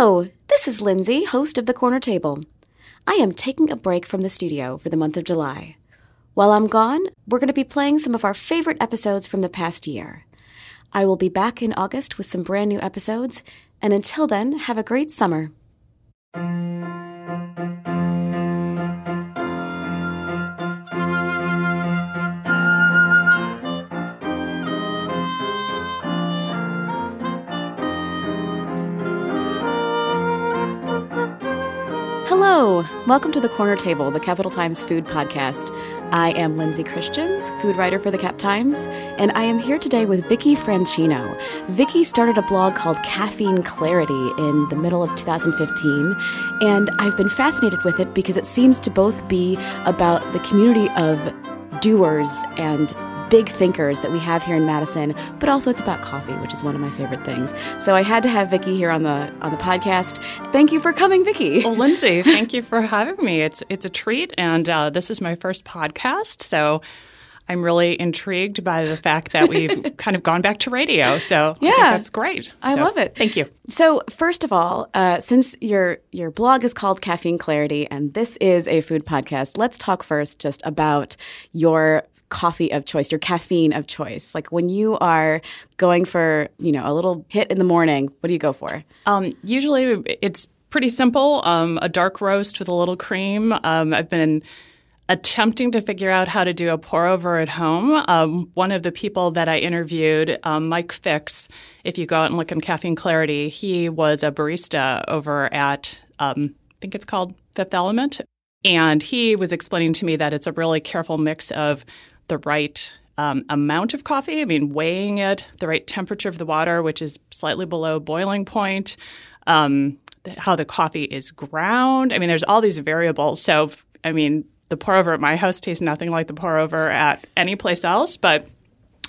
Hello, this is Lindsay, host of The Corner Table. I am taking a break from the studio for the month of July. While I'm gone, we're going to be playing some of our favorite episodes from the past year. I will be back in August with some brand new episodes, and until then, have a great summer. Hello, welcome to the Corner Table, the Capital Times food podcast. I am Lindsay Christians, food writer for the Cap Times, and I am here today with Vicky Franchino. Vicky started a blog called Caffeine Clarity in the middle of 2015, and I've been fascinated with it because it seems to both be about the community of doers and big thinkers that we have here in Madison, but also it's about coffee, which is one of my favorite things. So I had to have Vicky here on the on the podcast. Thank you for coming, Vicky. Well, Lindsay, thank you for having me. It's it's a treat, and uh, this is my first podcast, so. I'm really intrigued by the fact that we've kind of gone back to radio. So yeah, that's great. I so, love it. Thank you. So first of all, uh, since your your blog is called Caffeine Clarity and this is a food podcast, let's talk first just about your coffee of choice, your caffeine of choice? Like when you are going for, you know, a little hit in the morning, what do you go for? Um, usually it's pretty simple um, a dark roast with a little cream. Um, I've been attempting to figure out how to do a pour over at home. Um, one of the people that I interviewed, um, Mike Fix, if you go out and look in Caffeine Clarity, he was a barista over at, um, I think it's called Fifth Element. And he was explaining to me that it's a really careful mix of the right um, amount of coffee. I mean, weighing it, the right temperature of the water, which is slightly below boiling point, um, how the coffee is ground. I mean, there's all these variables. So, I mean, the pour over at my house tastes nothing like the pour over at any place else, but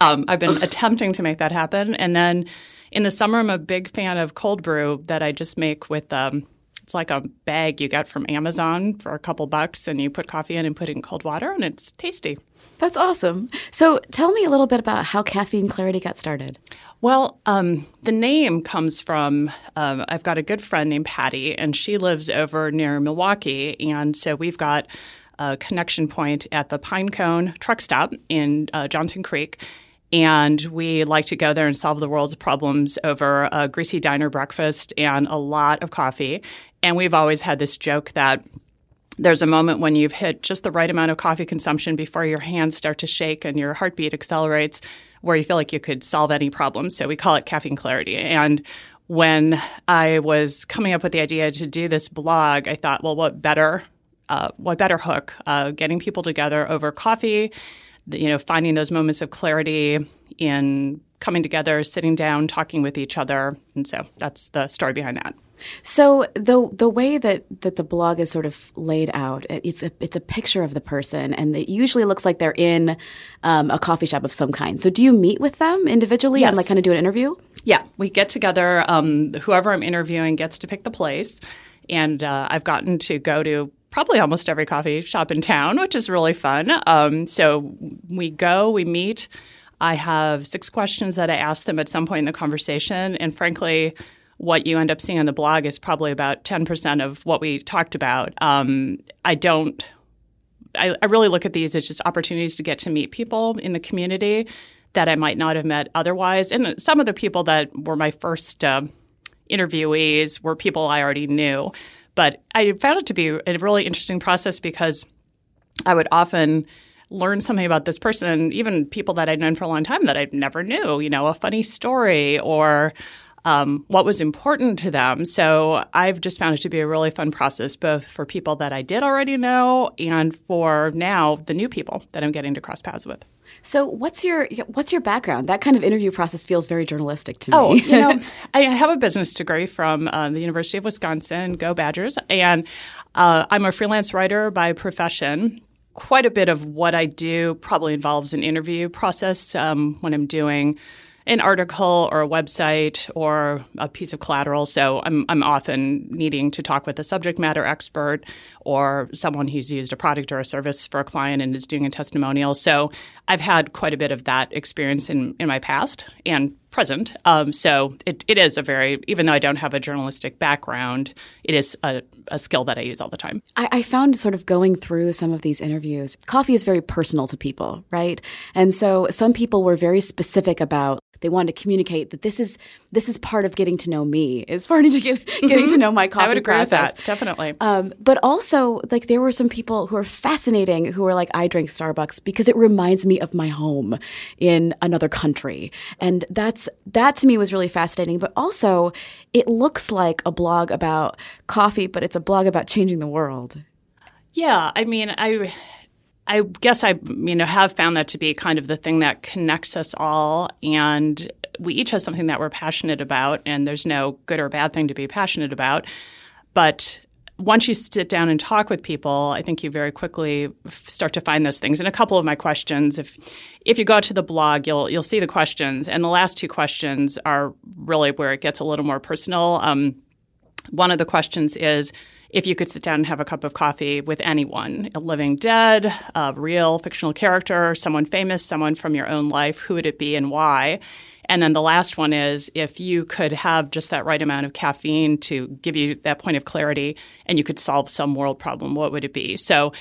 um, I've been attempting to make that happen. And then in the summer, I'm a big fan of cold brew that I just make with um, it's like a bag you get from Amazon for a couple bucks, and you put coffee in and put it in cold water, and it's tasty. That's awesome. So tell me a little bit about how Caffeine Clarity got started. Well, um, the name comes from um, I've got a good friend named Patty, and she lives over near Milwaukee, and so we've got a connection point at the Pinecone truck stop in uh, Johnson Creek. And we like to go there and solve the world's problems over a greasy diner breakfast and a lot of coffee. And we've always had this joke that there's a moment when you've hit just the right amount of coffee consumption before your hands start to shake and your heartbeat accelerates, where you feel like you could solve any problem. So we call it caffeine clarity. And when I was coming up with the idea to do this blog, I thought, well, what better, uh, what better hook? Uh, getting people together over coffee, you know, finding those moments of clarity in coming together, sitting down, talking with each other, and so that's the story behind that. So the the way that, that the blog is sort of laid out, it's a it's a picture of the person, and it usually looks like they're in um, a coffee shop of some kind. So do you meet with them individually yes. and like kind of do an interview? Yeah, we get together. Um, whoever I'm interviewing gets to pick the place, and uh, I've gotten to go to probably almost every coffee shop in town, which is really fun. Um, so we go, we meet. I have six questions that I ask them at some point in the conversation, and frankly what you end up seeing on the blog is probably about 10% of what we talked about. Um, I don't, I, I, really look at these as just opportunities to get to meet people in the community that I might not have met otherwise. And some of the people that were my first uh, interviewees were people I already knew. But I found it to be a really interesting process because I would often learn something about this person, even people that I'd known for a long time that I never knew, you know, a funny story or um, what was important to them. So I've just found it to be a really fun process, both for people that I did already know and for now the new people that I'm getting to cross paths with. So what's your what's your background? That kind of interview process feels very journalistic to me. Oh, you know, I have a business degree from uh, the University of Wisconsin. Go Badgers! And uh, I'm a freelance writer by profession. Quite a bit of what I do probably involves an interview process um, when I'm doing an article or a website or a piece of collateral. So I'm, I'm often needing to talk with a subject matter expert or someone who's used a product or a service for a client and is doing a testimonial. So I've had quite a bit of that experience in, in my past and present. Um, so it, it is a very, even though I don't have a journalistic background, it is a, a skill that I use all the time. I, I, found sort of going through some of these interviews, coffee is very personal to people, right? And so some people were very specific about they wanted to communicate that this is this is part of getting to know me is part of get, getting mm-hmm. to know my coffee I would agree process. with that definitely. Um, but also like there were some people who are fascinating who are like I drink Starbucks because it reminds me of my home in another country, and that's that to me was really fascinating. But also it looks like a blog about coffee, but it's a blog about changing the world. Yeah, I mean I I guess I you know have found that to be kind of the thing that connects us all and we each have something that we're passionate about and there's no good or bad thing to be passionate about but once you sit down and talk with people, I think you very quickly start to find those things. And a couple of my questions, if if you go to the blog, you'll you'll see the questions, and the last two questions are really where it gets a little more personal. Um, one of the questions is, if you could sit down and have a cup of coffee with anyone, a living dead, a real fictional character, someone famous, someone from your own life, who would it be and why? And then the last one is if you could have just that right amount of caffeine to give you that point of clarity and you could solve some world problem, what would it be? So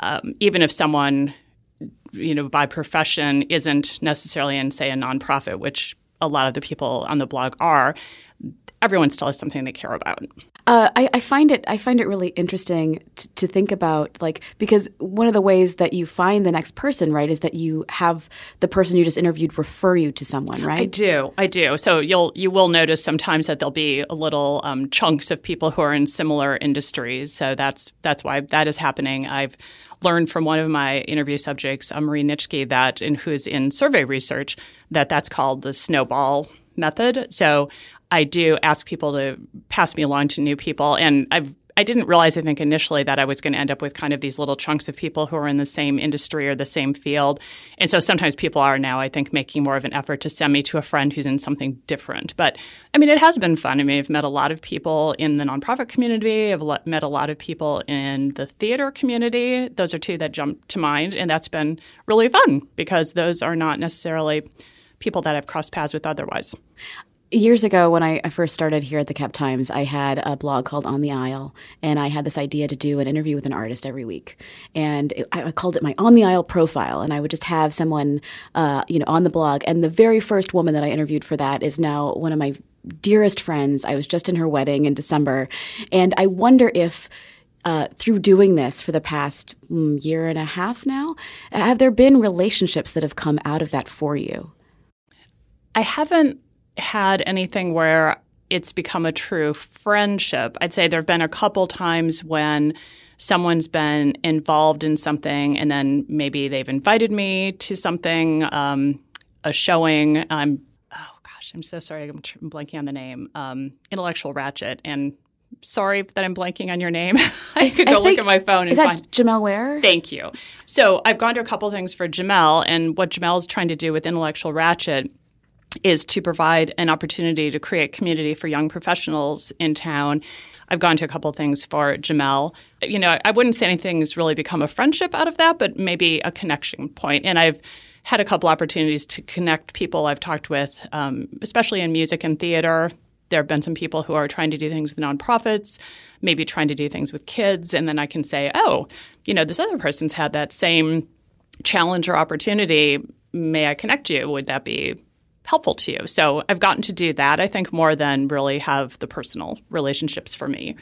um, even if someone, you know, by profession isn't necessarily in, say, a nonprofit, which a lot of the people on the blog are, everyone still has something they care about. Uh, I, I, find it I find it really interesting to, to, think about like because one of the ways that you find the next person right is that you have the person you just interviewed refer you to someone right. I do, I do. So you'll you will notice sometimes that there'll be a little um, chunks of people who are in similar industries. So that's that's why that is happening. I've learned from one of my interview subjects, Marie Nitschke, that in, who's in survey research, that that's called the snowball method. So I do ask people to pass me along to new people, and I've I didn't realize, I think, initially that I was going to end up with kind of these little chunks of people who are in the same industry or the same field. And so sometimes people are now, I think, making more of an effort to send me to a friend who's in something different. But I mean, it has been fun. I mean, I've met a lot of people in the nonprofit community, I've met a lot of people in the theater community. Those are two that jump to mind. And that's been really fun because those are not necessarily people that I've crossed paths with otherwise. Years ago, when I first started here at the Cap Times, I had a blog called On the Aisle, and I had this idea to do an interview with an artist every week. And it, I called it my On the Aisle profile, and I would just have someone, uh, you know, on the blog. And the very first woman that I interviewed for that is now one of my dearest friends. I was just in her wedding in December, and I wonder if. Uh, through doing this for the past mm, year and a half now, have there been relationships that have come out of that for you? I haven't had anything where it's become a true friendship. I'd say there have been a couple times when someone's been involved in something and then maybe they've invited me to something, um, a showing. I'm, oh gosh, I'm so sorry. I'm blanking on the name. Um, Intellectual Ratchet. And sorry that I'm blanking on your name. I could go I look at my phone and is that find. Jamel Ware? Thank you. So I've gone to a couple things for Jamel, and what Jamel is trying to do with Intellectual Ratchet is to provide an opportunity to create community for young professionals in town. I've gone to a couple things for Jamel. You know, I wouldn't say anything's really become a friendship out of that, but maybe a connection point. And I've had a couple opportunities to connect people I've talked with, um, especially in music and theater. There have been some people who are trying to do things with nonprofits, maybe trying to do things with kids, and then I can say, oh, you know, this other person's had that same challenge or opportunity. May I connect you? Would that be helpful to you. So I've gotten to do that, I think, more than really have the personal relationships for me.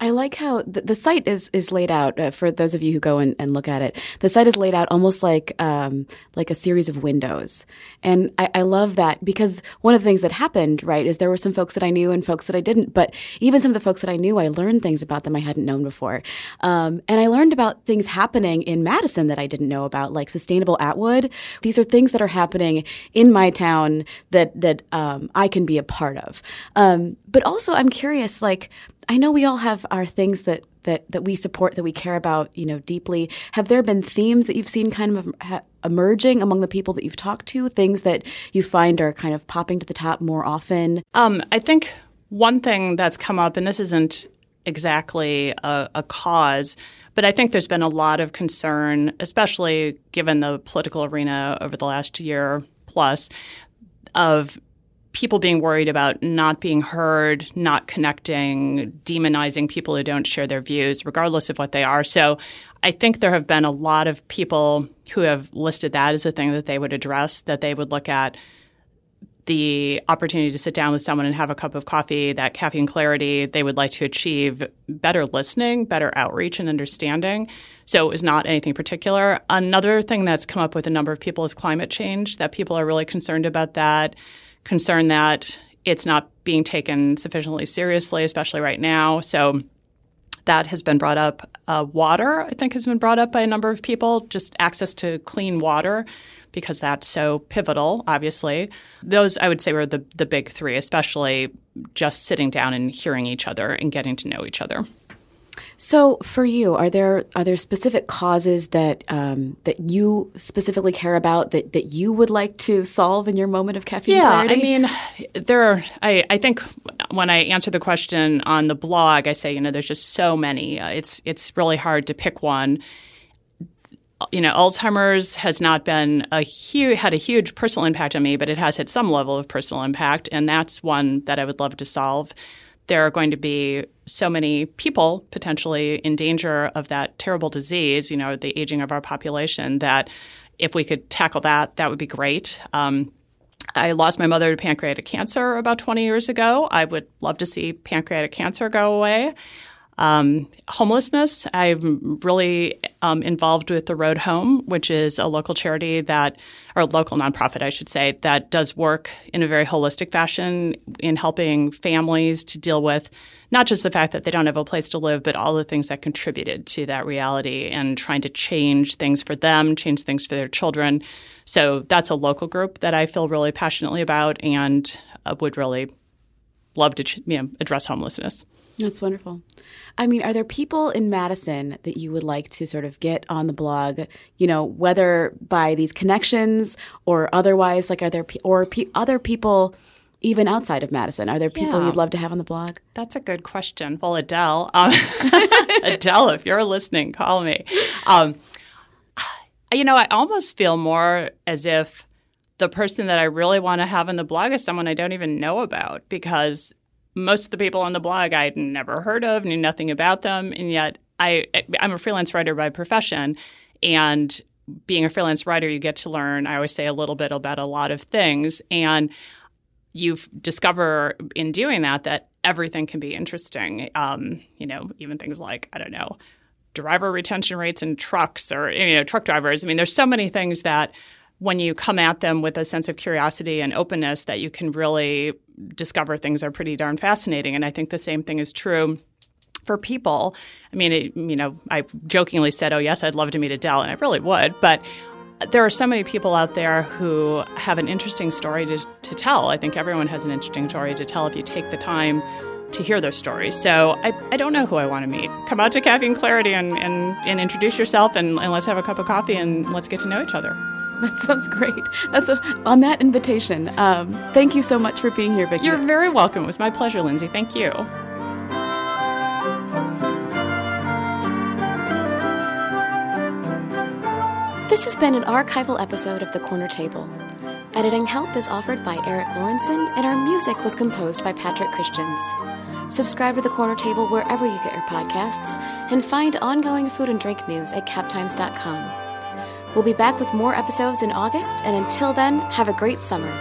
I like how the, the site is is laid out uh, for those of you who go and, and, look at it. The site is laid out almost like um, like a series of windows, and I, I, love that because one of the things that happened right is there were some folks that I knew and folks that I didn't. But even some of the folks that I knew, I learned things about them I hadn't known before, um, and I learned about things happening in Madison that I didn't know about, like sustainable Atwood. These are things that are happening in my town that that um, I can be a part of. Um, but also, I'm curious, like I know we all have our things that that that we support that we care about, you know, deeply. Have there been themes that you've seen kind of emerging among the people that you've talked to? Things that you find are kind of popping to the top more often? Um, I think one thing that's come up, and this isn't exactly a, a cause. But I think there's been a lot of concern, especially given the political arena over the last year plus, of people being worried about not being heard, not connecting, demonizing people who don't share their views, regardless of what they are. So I think there have been a lot of people who have listed that as a thing that they would address, that they would look at the opportunity to sit down with someone and have a cup of coffee, that caffeine clarity, they would like to achieve better listening, better outreach and understanding. So it was not anything particular. Another thing that's come up with a number of people is climate change, that people are really concerned about that concerned that it's not being taken sufficiently seriously, especially right now. So that has been brought up. Uh, water, I think, has been brought up by a number of people, just access to clean water, because that's so pivotal, obviously. Those, I would say, were the, the big three, especially just sitting down and hearing each other and getting to know each other. So, for you, are there are there specific causes that um, that you specifically care about that, that you would like to solve in your moment of caffeine yeah, clarity? I mean, there are. I, I think when I answer the question on the blog, I say you know there's just so many. Uh, it's it's really hard to pick one. You know, Alzheimer's has not been a huge had a huge personal impact on me, but it has had some level of personal impact, and that's one that I would love to solve there are going to be so many people potentially in danger of that terrible disease, you know, the aging of our population, that if we could tackle that, that would be great. Um, I lost my mother to pancreatic cancer about 20 years ago. I would love to see pancreatic cancer go away. Um, homelessness, I'm really um, involved with the Road Home, which is a local charity that, or local nonprofit, I should say, that does work in a very holistic fashion in helping families to deal with not just the fact that they don't have a place to live, but all the things that contributed to that reality and trying to change things for them, change things for their children. So that's a local group that I feel really passionately about and uh, would really love to you know, address homelessness. That's wonderful. I mean, are there people in Madison that you would like to sort of get on the blog? You know, whether by these connections or otherwise, like are there or pe- other people even outside of Madison? Are there people yeah. you'd love to have on the blog? That's a good question. Well, Adele, um, Adele, if you're listening, call me. Um, you know, I almost feel more as if the person that I really want to have on the blog is someone I don't even know about because most of the people on the blog I'd never heard of, knew nothing about them, and yet I I'm a freelance writer by profession, and being a freelance writer, you get to learn. I always say a little bit about a lot of things, and you discover in doing that that everything can be interesting. Um, you know, even things like I don't know driver retention rates in trucks or you know truck drivers. I mean, there's so many things that when you come at them with a sense of curiosity and openness that you can really discover things are pretty darn fascinating. And I think the same thing is true for people. I mean, it, you know, I jokingly said, "Oh, yes, I'd love to meet Adele," and I really would, but there are so many people out there who have an interesting story to, to tell. I think everyone has an interesting story to tell if you take the time to hear their stories. So I, I don't know who I want to meet. Come out to Caffeine Clarity and, and, and introduce yourself and, and let's have a cup of coffee and let's get to know each other. That sounds great. That's a, on that invitation. Um, thank you so much for being here, Vicky. You're very welcome. It was my pleasure, Lindsay. Thank you. This has been an archival episode of The Corner Table. Editing help is offered by Eric Lawrenson, and our music was composed by Patrick Christians. Subscribe to The Corner Table wherever you get your podcasts, and find ongoing food and drink news at captimes.com. We'll be back with more episodes in August, and until then, have a great summer.